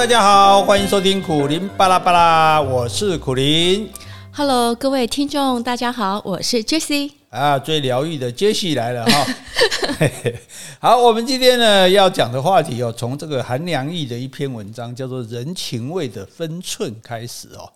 大家好，欢迎收听苦林巴拉巴拉，我是苦林。Hello，各位听众，大家好，我是 Jessie。啊，最疗愈的 Jessie 来了哈。好，我们今天呢要讲的话题哦，从这个韩良义的一篇文章叫做《人情味的分寸》开始哦。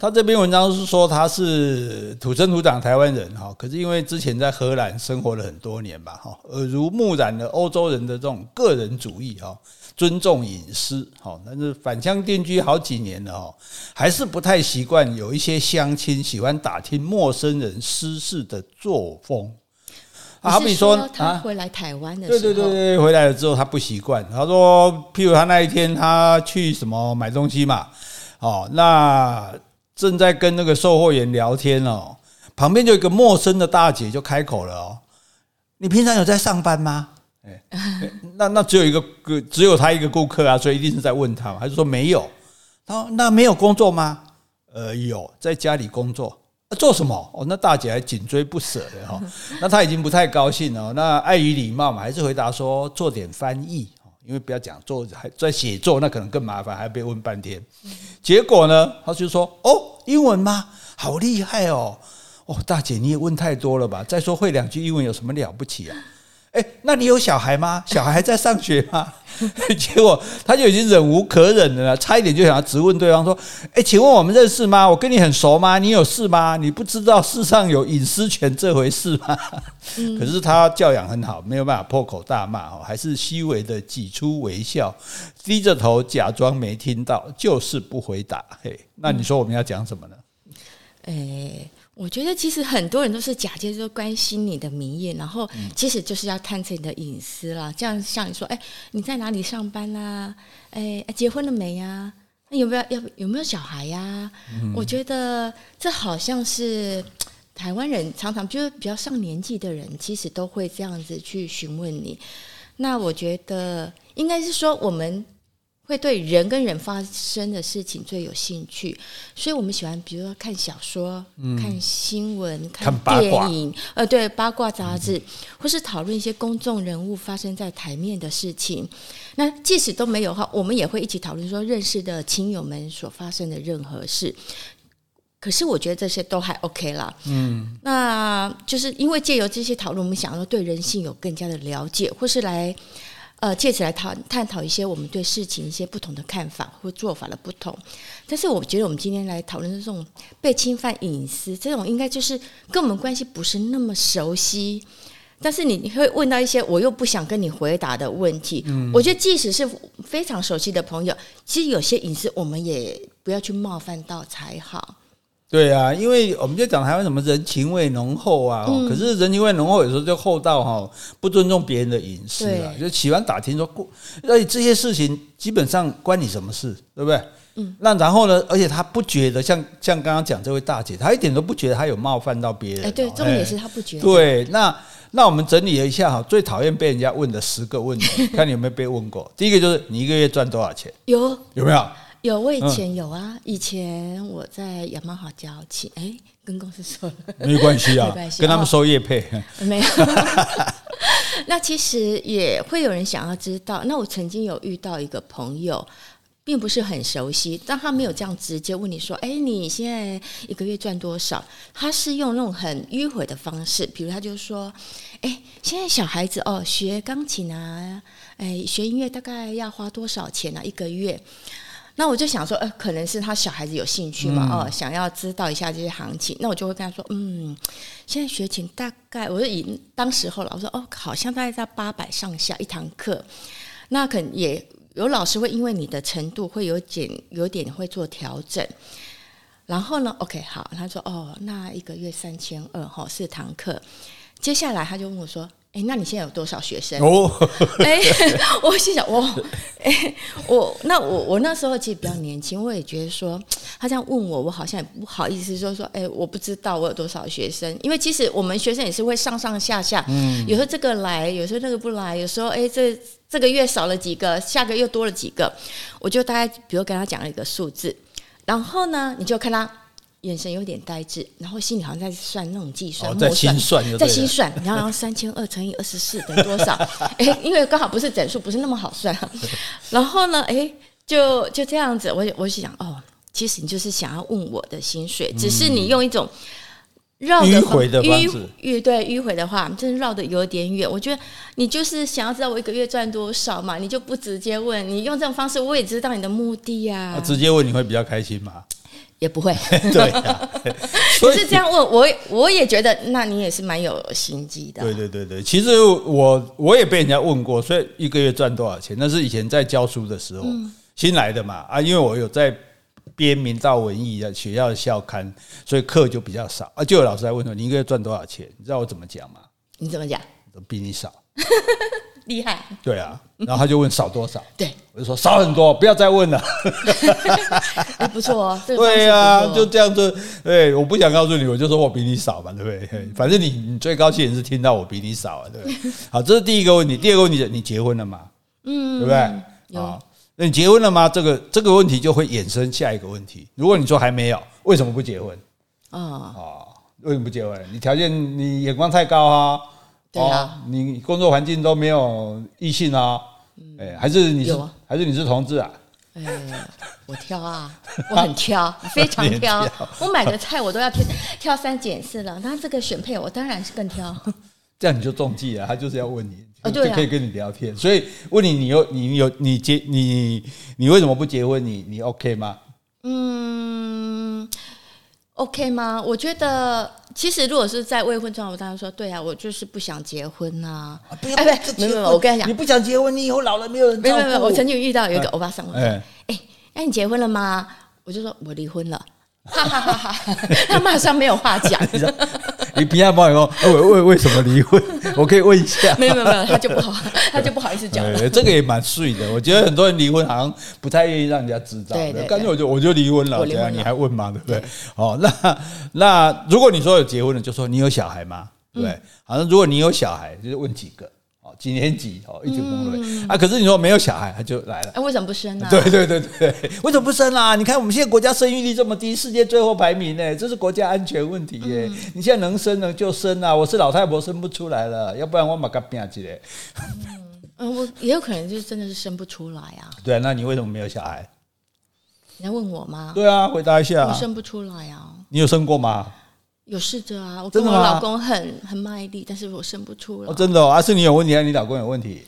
他这篇文章是说他是土生土长台湾人哈，可是因为之前在荷兰生活了很多年吧哈，耳濡目染了欧洲人的这种个人主义哈，尊重隐私哈，但是返乡定居好几年了哈，还是不太习惯有一些乡亲喜欢打听陌生人私事的作风。好比说他回来台湾的时候，对对对对，回来了之后他不习惯。他说，譬如他那一天他去什么买东西嘛。哦，那正在跟那个售货员聊天哦，旁边就一个陌生的大姐就开口了哦，你平常有在上班吗？那那只有一个个，只有他一个顾客啊，所以一定是在问他，还是说没有？他说那没有工作吗？呃，有，在家里工作，做什么？哦，那大姐还紧追不舍的哈，那他已经不太高兴了，那碍于礼貌嘛，还是回答说做点翻译。因为不要讲做，还在写作，那可能更麻烦，还被问半天。结果呢，他就说：“哦，英文吗？好厉害哦！哦，大姐你也问太多了吧？再说会两句英文有什么了不起啊？”哎，那你有小孩吗？小孩还在上学吗？结果他就已经忍无可忍了，差一点就想要质问对方说：“哎，请问我们认识吗？我跟你很熟吗？你有事吗？你不知道世上有隐私权这回事吗？” 可是他教养很好，没有办法破口大骂哦，还是虚伪的挤出微笑，低着头假装没听到，就是不回答。嘿，那你说我们要讲什么呢？哎。我觉得其实很多人都是假借说关心你的名义，然后其实就是要探测你的隐私啦。这样像你说，哎，你在哪里上班啊？哎，结婚了没呀？那有没有要有没有小孩呀？我觉得这好像是台湾人常常就是比较上年纪的人，其实都会这样子去询问你。那我觉得应该是说我们。会对人跟人发生的事情最有兴趣，所以我们喜欢，比如说看小说、嗯、看新闻、看电影，呃，对八卦杂志，或是讨论一些公众人物发生在台面的事情。那即使都没有的话，我们也会一起讨论说认识的亲友们所发生的任何事。可是我觉得这些都还 OK 啦，嗯，那就是因为借由这些讨论，我们想要对人性有更加的了解，或是来。呃，借此来讨探讨一些我们对事情一些不同的看法或做法的不同，但是我觉得我们今天来讨论的这种被侵犯隐私，这种应该就是跟我们关系不是那么熟悉，但是你会问到一些我又不想跟你回答的问题。嗯，我觉得即使是非常熟悉的朋友，其实有些隐私我们也不要去冒犯到才好。对啊，因为我们就讲台湾什么人情味浓厚啊，嗯、可是人情味浓厚有时候就厚到哈不尊重别人的隐私啊，就喜欢打听说过，而且这些事情基本上关你什么事，对不对？嗯，那然后呢，而且他不觉得像像刚刚讲这位大姐，她一点都不觉得她有冒犯到别人。哎，对，重点是她不觉得。对，那那我们整理了一下哈，最讨厌被人家问的十个问题，看你有没有被问过。第一个就是你一个月赚多少钱？有有没有？有，我以前有啊。嗯、以前我在雅马哈教琴，哎，跟公司说了，没关系啊，没关系，跟他们收业配，哦、没有。那其实也会有人想要知道。那我曾经有遇到一个朋友，并不是很熟悉，但他没有这样直接问你说，哎，你现在一个月赚多少？他是用那种很迂回的方式，比如他就说，哎，现在小孩子哦，学钢琴啊，哎，学音乐大概要花多少钱啊？一个月？那我就想说，呃，可能是他小孩子有兴趣嘛，哦，想要知道一下这些行情。那我就会跟他说，嗯，现在学琴大概，我就以当时候了，我说，哦，好像大概在八百上下一堂课。那可能也有老师会因为你的程度会有点有点会做调整。然后呢，OK，好，他说，哦，那一个月三千二，哈，四堂课。接下来他就问我说。哎，那你现在有多少学生？哦，哎，我心想，我，哎，我那我我那时候其实比较年轻，我也觉得说他这样问我，我好像也不好意思说说，哎，我不知道我有多少学生，因为其实我们学生也是会上上下下，嗯，有时候这个来，有时候那个不来，有时候哎，这这个月少了几个，下个月多了几个，我就大概比如跟他讲了一个数字，然后呢，你就看他。眼神有点呆滞，然后心里好像在算那种计算，在心算，在心算，然后三千二乘以二十四等于多少？哎，因为刚好不是整数，不是那么好算。然后呢，哎，就就这样子，我我想哦，其实你就是想要问我的薪水，只是你用一种。绕迂回的方式，迂对迂回的话，真的绕的有点远。我觉得你就是想要知道我一个月赚多少嘛，你就不直接问，你用这种方式，我也知道你的目的呀、啊。直接问你会比较开心吗？也不会。对、啊，可是这样问我，我也觉得，那你也是蛮有心机的。对对对对，其实我我也被人家问过，所以一个月赚多少钱？那是以前在教书的时候、嗯、新来的嘛啊，因为我有在。编明道文艺的学校的校刊，所以课就比较少啊。就有老师来问说：“你一个月赚多少钱？”你知道我怎么讲吗？你怎么讲？比你少，厉害。对啊，然后他就问少多少？对，我就说少很多，不要再问了。欸、不错哦，对啊，就这样子。对，我不想告诉你，我就说我比你少嘛，对不对？反正你你最高兴也是听到我比你少啊，对不对？好，这是第一个问题。第二个问题，你结婚了吗？嗯，对不对？有。那你结婚了吗？这个这个问题就会衍生下一个问题。如果你说还没有，为什么不结婚？啊、哦、为什么不结婚？你条件你眼光太高啊？对啊，你工作环境都没有异性啊？哎，还是你是还是你是同志啊？哎，我挑啊，我很挑，非常挑。我买的菜我都要挑挑三拣四了，那这个选配我当然是更挑。这样你就中计了，他就是要问你。就可以跟你聊天，所以问你，你有你有你结你你为什么不结婚？你你 OK 吗？嗯，OK 吗？我觉得其实如果是在未婚状态，我当然说对啊，我就是不想结婚呐。哎，不，没有没有，我跟你讲，你不想结婚，你以后老了没有人。没有没有，我曾经遇到有一个欧巴桑，我说，哎，那你结婚了吗？我就说我离婚了，哈哈哈哈，他马上没有话讲。你不要帮我说，为为为什么离婚？我可以问一下。没有没有没有，他就不好，他就不好意思讲了。这个也蛮碎的，我觉得很多人离婚好像不太愿意让人家知道。对对，干脆我就我就离婚了，这样你还问吗？对不对？哦，那那如果你说有结婚了，就说你有小孩吗？对，好像如果你有小孩，就是问几个。几年级哦，一直工作啊。可是你说没有小孩，他就来了。哎，为什么不生呢？对对对对，为什么不生啊？你看我们现在国家生育率这么低，世界最后排名呢，这是国家安全问题耶。你现在能生呢就生啊。我是老太婆生不出来了，要不然我马上变起来。嗯，我也有可能就是真的是生不出来啊。对啊，那你为什么没有小孩？你要问我吗？对啊，回答一下。我生不出来啊。你有生过吗？有试着啊，我跟我老公很很卖力，但是我生不出来。哦，真的哦，啊，是你有问题，还是你老公有问题？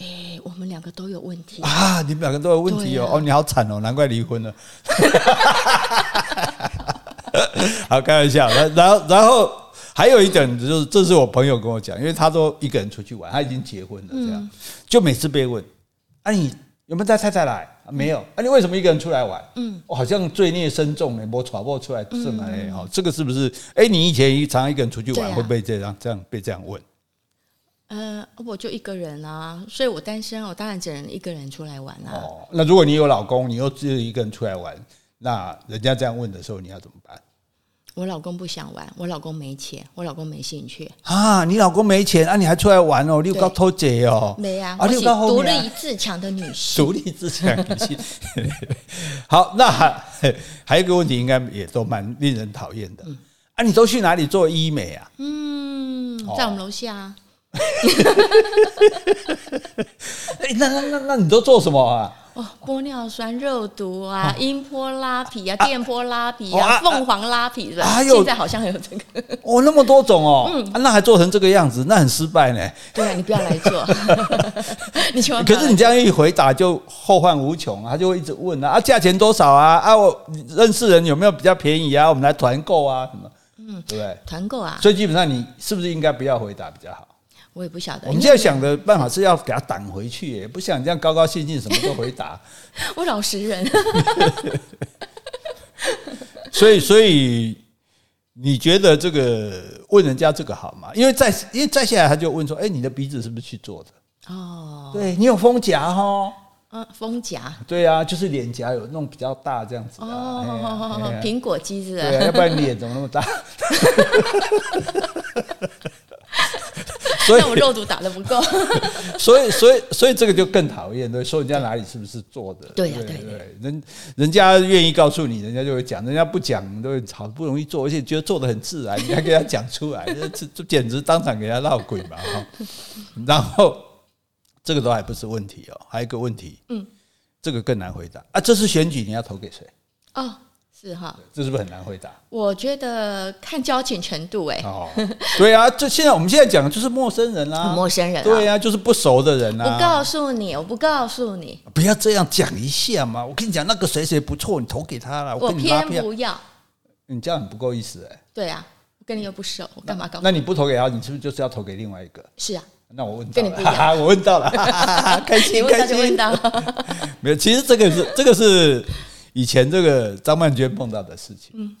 哎、欸，我们两个都有问题啊！你们两个都有问题哦，啊、哦，你好惨哦，难怪离婚了。好，开玩笑。然然后然后还有一点就是，这是我朋友跟我讲，因为他都一个人出去玩，他已经结婚了，这样、嗯、就每次被问，啊，你有没有带太太来？没有，啊，你为什么一个人出来玩？嗯，我好像罪孽深重呢，我传播出来是吗？哎，好，这个是不是？哎，你以前常常一个人出去玩，会不会这样这样被这样问？呃，我就一个人啊，所以我单身，我当然只能一个人出来玩啊。哦，那如果你有老公，你又只有一个人出来玩，那人家这样问的时候，你要怎么办？我老公不想玩，我老公没钱，我老公没兴趣啊！你老公没钱啊？你还出来玩哦？你有搞偷姐哦？没啊！我是独立自强的女性，独立自强女性。好，那还 还有一个问题，应该也都蛮令人讨厌的。啊，你都去哪里做医美啊？嗯，在我们楼下。那那那那你都做什么啊？哦，玻尿酸、肉毒啊，音波拉皮啊，电波拉皮啊，凤凰拉皮是吧？现在好像还有这个 哦，那么多种哦，嗯，那还做成这个样子，那很失败呢。对啊，你不要来做，你千万。可是你这样一回答就后患无穷啊，他就会一直问啊，啊，价钱多少啊？啊，我认识人有没有比较便宜啊？我们来团购啊，什么？嗯，对不对？团购啊，所以基本上你是不是应该不要回答比较好？我也不晓得。我们现在想的办法是要给他挡回去，也不想这样高高兴兴什么都回答。我老实人。所以，所以你觉得这个问人家这个好吗？因为再因为再下来他就问说：“哎，你的鼻子是不是去做的？”哦，对你有丰颊哈？嗯，丰颊。对啊，就是脸颊有那种比较大这样子。哦，苹果肌是吧？对啊，要不然脸怎么那么大？所以我肉毒打的不够，所以所以所以这个就更讨厌，对，说人家哪里是不是做的？对呀，对对，人人家愿意告诉你，人家就会讲，人家不讲都会好不容易做，而且觉得做的很自然，你还给他讲出来，这这简直当场给他闹鬼嘛！哈，然后这个都还不是问题哦，还有一个问题，嗯，这个更难回答啊！这次选举你要投给谁？哦，是哈，这是不是很难回答？我觉得看交情程度哎。哦，对啊，就现在我们现在讲的就是陌生人啦，陌生人。对啊，就是不熟的人啊。不告诉你，我不告诉你，不要这样讲一下嘛！我跟你讲，那个谁谁不错，你投给他了。我偏不要。你这样很不够意思哎。对啊，我跟你又不熟，我干嘛告诉你？那你不投给他，你是不是就是要投给另外一个？是啊。那我问到了，跟你 我问到了，开心开心。问到 没有，其实这个是这个是以前这个张曼娟碰到的事情。嗯，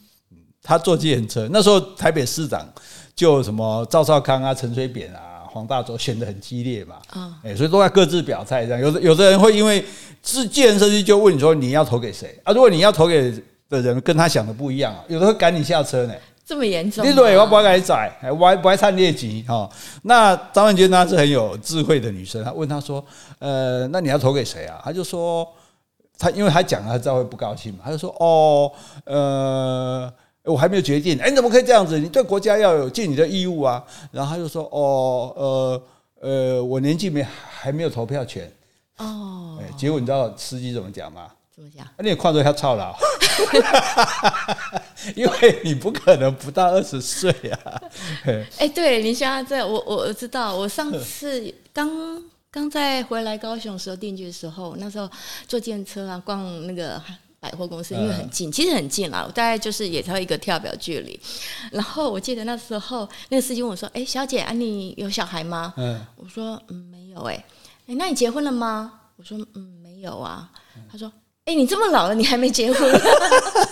他坐计程车，那时候台北市长就什么赵少康啊、陈水扁啊、黄大洲选得很激烈嘛。啊，哎，所以都在各自表态这样。有的有的人会因为是计程车就问你说你要投给谁啊？如果你要投给的人跟他想的不一样，有的会赶你下车呢。这么严重？对，我不爱宰，我还不爱看劣级哈。那张曼娟她是很有智慧的女生，她问他说：“呃，那你要投给谁啊？”他就说：“他因为他讲了，他知道会不高兴嘛。”他就说：“哦，呃，我还没有决定。哎，你怎么可以这样子？你对国家要有尽你的义务啊。”然后他就说：“哦，呃，呃，我年纪没还没有投票权。”哦，结果你知道司机怎么讲吗？怎么讲？你也看着他操劳，因为你不可能不到二十岁啊。哎，对，你现在这，我我知道，我上次刚刚在回来高雄时候定居的时候，那时候坐电车啊，逛那个百货公司，因为很近，其实很近啦，我大概就是也才一个跳表距离。然后我记得那时候那个司机问我说：“哎，小姐，啊，你有小孩吗？”嗯，我说：“嗯，没有。”哎，哎，那你结婚了吗？我说：“嗯，没有啊。”他说。哎、欸，你这么老了，你还没结婚？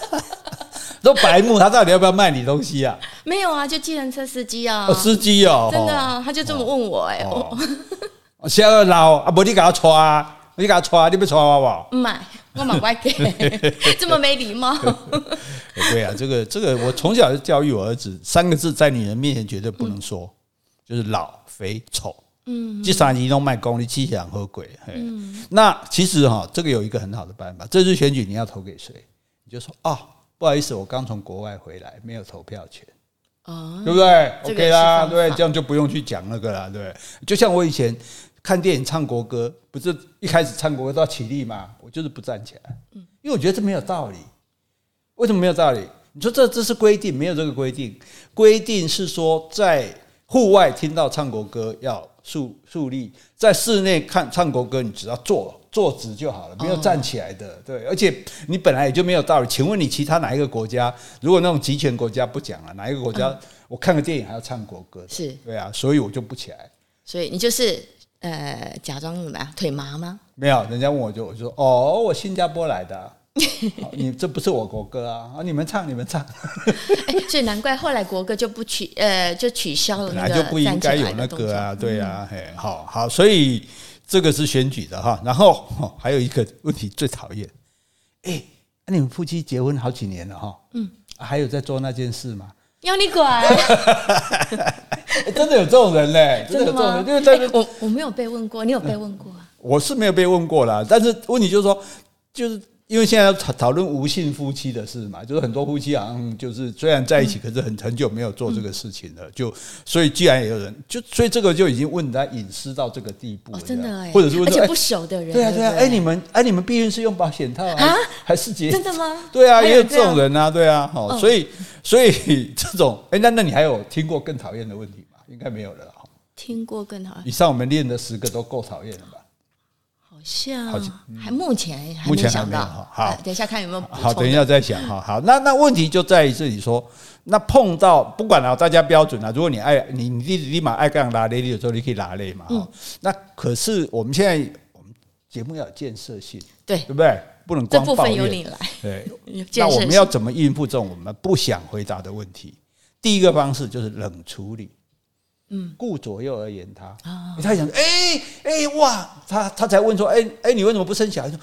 都白目，他到底要不要卖你东西啊？没有啊，就计程车司机啊。哦，司机哦，真的啊，他就这么问我哎、欸。哦，小二老啊，不，你给他穿啊，你给他穿，你不穿好不买，我买 这么没礼貌。对啊，这个这个，我从小就教育我儿子，三个字在女人面前绝对不能说，嗯、就是老肥丑。嗯，这三年都卖功，你气想喝鬼。嗯，那其实哈，这个有一个很好的办法。这次选举你要投给谁？你就说哦，不好意思，我刚从国外回来，没有投票权。哦，对不对？OK 啦，对，这样就不用去讲那个了。对，就像我以前看电影唱国歌，不是一开始唱国歌都要起立吗？我就是不站起来，嗯，因为我觉得这没有道理。为什么没有道理？你说这这是规定，没有这个规定。规定是说在户外听到唱国歌要。竖竖立在室内看唱国歌，你只要坐坐直就好了，没有站起来的。对，而且你本来也就没有道理。请问你其他哪一个国家？如果那种集权国家不讲了，哪一个国家？我看个电影还要唱国歌？是对啊，所以我就不起来。所以你就是呃，假装怎么样？腿麻吗？没有，人家问我就我就说哦，我新加坡来的。你这不是我国歌啊！啊，你们唱，你们唱。哎，所以难怪后来国歌就不取，呃，就取消了。本来就不应该有那个啊，对啊，嘿，好好，所以这个是选举的哈。然后还有一个问题最讨厌，哎，你们夫妻结婚好几年了哈，嗯，还有在做那件事吗？要你管？真的有这种人嘞？真的有这种人？因为在我我没有被问过，你有被问过啊？我是没有被问过啦，但是问题就是说，就是。因为现在要讨讨论无性夫妻的事嘛，就是很多夫妻好像就是虽然在一起，可是很很久没有做这个事情了，就所以既然也有人就所以这个就已经问他隐私到这个地步，真的哎，或者是问而且不熟的人，对啊对啊，哎你们哎你们避孕是用保险套啊还是结？真的吗？对啊，也有这种人啊，对啊，好，所以所以 这种哎那那你还有听过更讨厌的问题吗？应该没有了哈。听过更讨厌？以上我们练的十个都够讨厌了吧？像还目前还没想到，好，等一下看有没有。好，等一下再想哈。好，那那问题就在于这里说，那碰到不管了，大家标准啊。如果你爱你你立立马爱干拉雷，有时候你可以拉雷嘛。嗯。那可是我们现在我们节目要有建设性，对对不对？不能光抱怨。这部分由你来。对。那我们要怎么应付这种我们不想回答的问题？第一个方式就是冷处理。嗯，顾左右而言他，啊，他想，哎哎哇，他他才问说，哎哎，你为什么不生小孩？说，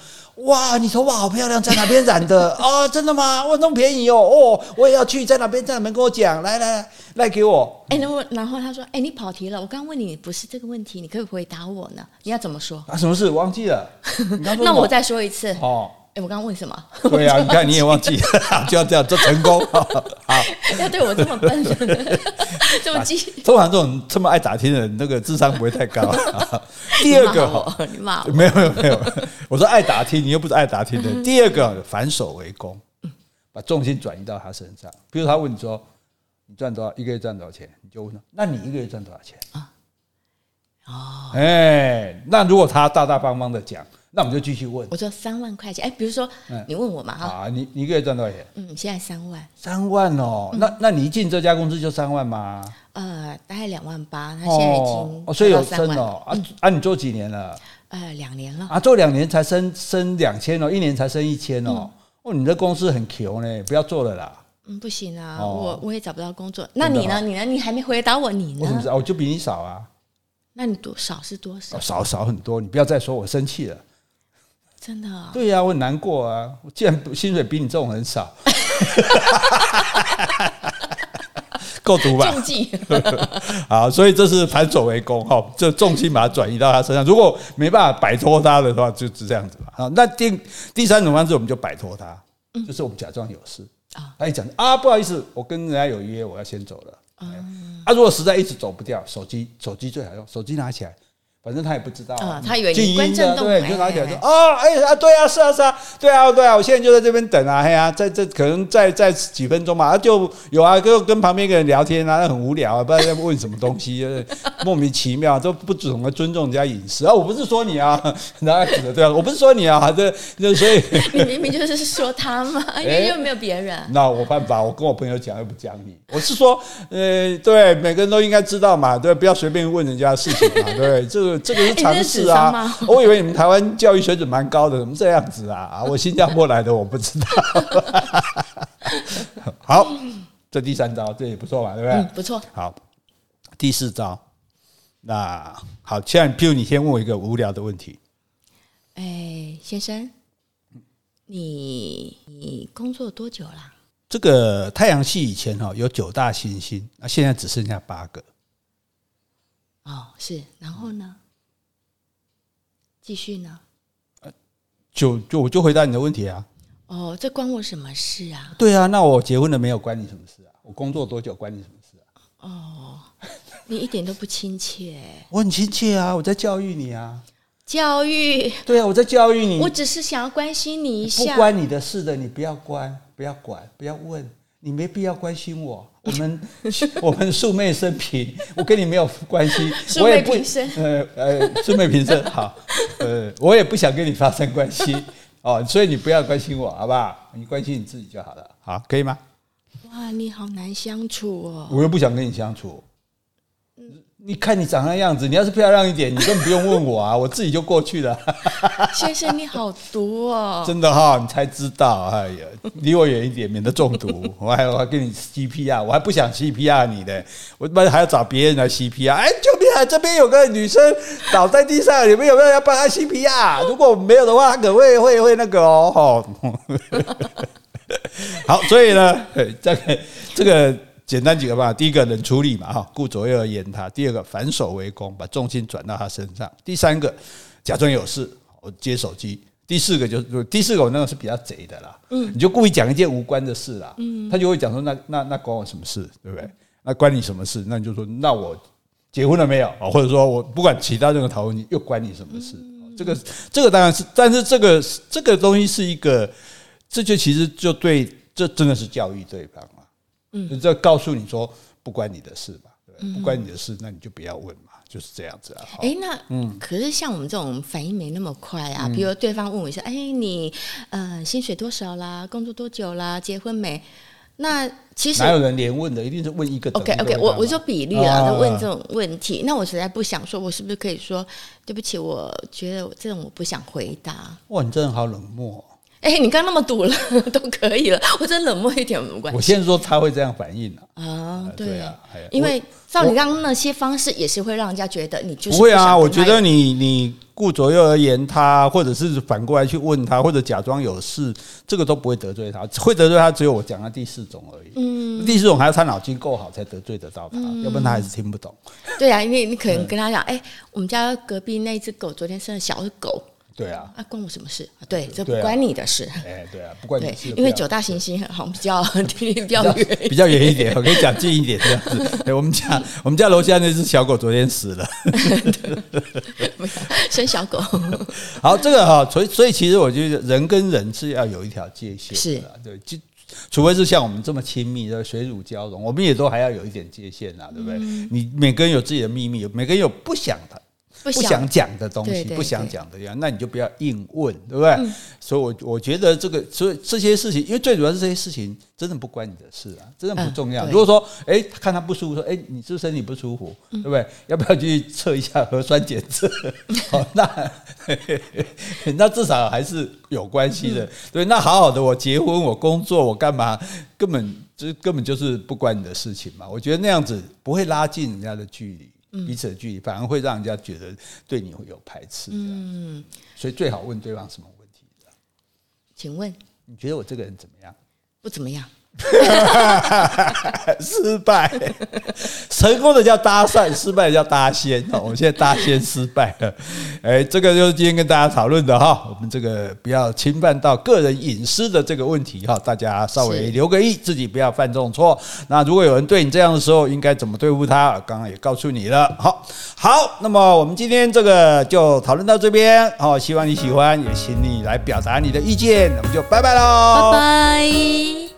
哇，你头发好漂亮，在哪边染的？哦，真的吗？哇，那么便宜哦，哦，我也要去，在哪边在哪边跟我讲，来来来给我。哎，然后然后他说，哎，你跑题了，我刚问你不是这个问题，你可以回答我呢？你要怎么说？啊，什么事？忘记了？那我再说一次。哦，哎，我刚刚问什么？对啊，你看你也忘记，就要这样，就成功。好，要对我这么笨，这么记。通常这种这么爱打听的人，那个智商不会太高。第二个，你骂我？没有没有没有，我说爱打听，你又不是爱打听的。第二个，反手为攻，把重心转移到他身上。比如他问你说，你赚多少？一个月赚多少钱？你就问他，那你一个月赚多少钱？啊？哦，哎，那如果他大大方方的讲。那我们就继续问。我说三万块钱，哎，比如说你问我嘛，哈，啊，你你一个月赚多少钱？嗯，现在三万。三万哦，那那你一进这家公司就三万吗？呃，大概两万八，他现在已经哦，所以有升哦，啊啊，你做几年了？呃，两年了。啊，做两年才升升两千哦，一年才升一千哦，哦，你这公司很穷呢，不要做了啦。嗯，不行啊，我我也找不到工作。那你呢？你呢？你还没回答我，你呢？我怎么知道？我就比你少啊。那你多少是多少？少少很多，你不要再说我生气了。真的啊？对呀，我很难过啊！我既然薪水比你这种很少，够毒吧？好，所以这是反手为攻哈，这重心把它转移到他身上。如果没办法摆脱他的话，就是这样子嘛。好，那第第三种方式，我们就摆脱他，就是我们假装有事啊。他一讲啊，不好意思，我跟人家有约，我要先走了。啊，如果实在一直走不掉，手机手机最好用，手机拿起来。反正他也不知道啊，他以为你关震动，对，就拿起来说啊，哎啊，对啊，是啊，是啊，对啊，对啊，我现在就在这边等啊，嘿啊，在这可能再再几分钟嘛，就有啊，就跟旁边一个人聊天啊，很无聊啊，不知道在问什么东西，莫名其妙，都不怎么尊重人家隐私啊。我不是说你啊，然后指的对啊，我不是说你啊，这这所以 你明明就是说他嘛，因为又没有别人。那我办法，我跟我朋友讲又不讲你，我是说，呃，对，每个人都应该知道嘛，对，不要随便问人家事情嘛，对，这个这个是 常识。是啊，我以为你们台湾教育水准蛮高的，怎么这样子啊？我新加坡来的，我不知道。好，这第三招这也不错吧？对不对？嗯，不错。好，第四招，那好，现在譬如你先问我一个无聊的问题。哎，先生，你你工作多久了？这个太阳系以前哈有九大行星，那现在只剩下八个。哦，是，然后呢？继续呢？就就我就回答你的问题啊。哦，这关我什么事啊？对啊，那我结婚了没有？关你什么事啊？我工作多久？关你什么事啊？哦，你一点都不亲切。我很亲切啊，我在教育你啊。教育？对啊，我在教育你。我只是想要关心你一下。不关你的事的，你不要关，不要管，不要问，你没必要关心我。我们我们素昧生平，我跟你没有关系，我也不呃呃素昧平生好，呃 我也不想跟你发生关系 哦，所以你不要关心我好不好？你关心你自己就好了，好可以吗？哇，你好难相处哦，我又不想跟你相处。你看你长那样子，你要是漂亮一点，你根本不用问我啊，我自己就过去了。先生，你好毒哦！真的哈，你才知道。哎呀，离我远一点，免得中毒。我还我还跟你 CPR，我还不想 CPR 你的，我他妈还要找别人来 CPR。哎，救命啊！这边有个女生倒在地上，你们有没有要帮她 CPR？如果没有的话，她可会会会那个哦。好，所以呢，这个这个。简单几个办法，第一个冷处理嘛，哈，顾左右而言他；第二个反手为攻，把重心转到他身上；第三个假装有事，我接手机；第四个就是第四个我那个是比较贼的啦，嗯，你就故意讲一件无关的事啦，嗯，他就会讲说那那那关我什么事，对不对？那关你什么事？那你就说那我结婚了没有啊？或者说我不管其他任何讨论，你又关你什么事？这个这个当然是，但是这个这个东西是一个，这就其实就对，这真的是教育对方。嗯，这告诉你说不关你的事吧，不关你的事，那你就不要问嘛，就是这样子啊。哎、欸，那嗯，可是像我们这种反应没那么快啊。比如对方问我一下，哎、欸，你呃薪水多少啦？工作多久啦？结婚没？那其实哪有人连问的？一定是问一个。OK OK，我我就比率啊，就问这种问题。那我实在不想说，我是不是可以说对不起？我觉得这种我不想回答。哇，你真的好冷漠。哎、欸，你刚那么堵了 都可以了，我真冷漠一点没关系。我现在说他会这样反应啊，啊，对啊，因为照你刚刚那些方式，也是会让人家觉得你就是不，不会啊。我觉得你你顾左右而言他，或者是反过来去问他，或者假装有事，这个都不会得罪他。会得罪他，只有我讲的第四种而已。嗯，第四种还要他脑筋够好才得罪得到他，嗯、要不然他还是听不懂。对啊，因为你可能跟他讲，哎、欸，我们家隔壁那只狗昨天生了小狗。对啊，啊，关我什么事？对，这不关你的事。哎，对啊，不关你的事。因为九大行星 好像比较 比较远，比较远一点。我可以讲近一点这样子。我们家我们家楼下那只小狗昨天死了，生小狗。好，这个哈，所以所以其实我觉得人跟人是要有一条界限的，是对，就除非是像我们这么亲密的水乳交融，我们也都还要有一点界限呐，对不对？你每个人有自己的秘密，每个人有不想的。不想讲的东西，不想讲的呀，那你就不要硬问，对不对？嗯、所以我，我我觉得这个，所以这些事情，因为最主要是这些事情真的不关你的事啊，真的不重要。嗯、如果说，哎，看他不舒服，说，哎，你是不是身体不舒服，嗯、对不对？要不要去测一下核酸检测？好，那 那至少还是有关系的。嗯、对，那好好的，我结婚，我工作，我干嘛？根本就根本就是不关你的事情嘛。我觉得那样子不会拉近人家的距离。彼此的距离反而会让人家觉得对你会有排斥。嗯，所以最好问对方什么问题？请问你觉得我这个人怎么样？不怎么样。失败，成功的叫搭讪，失败的叫搭仙。我们现在搭仙失败了。哎，这个就是今天跟大家讨论的哈。我们这个不要侵犯到个人隐私的这个问题哈，大家稍微留个意，自己不要犯这种错。那如果有人对你这样的时候，应该怎么对付他？刚刚也告诉你了。好，好，那么我们今天这个就讨论到这边。好，希望你喜欢，也请你来表达你的意见。我们就拜拜喽，拜拜。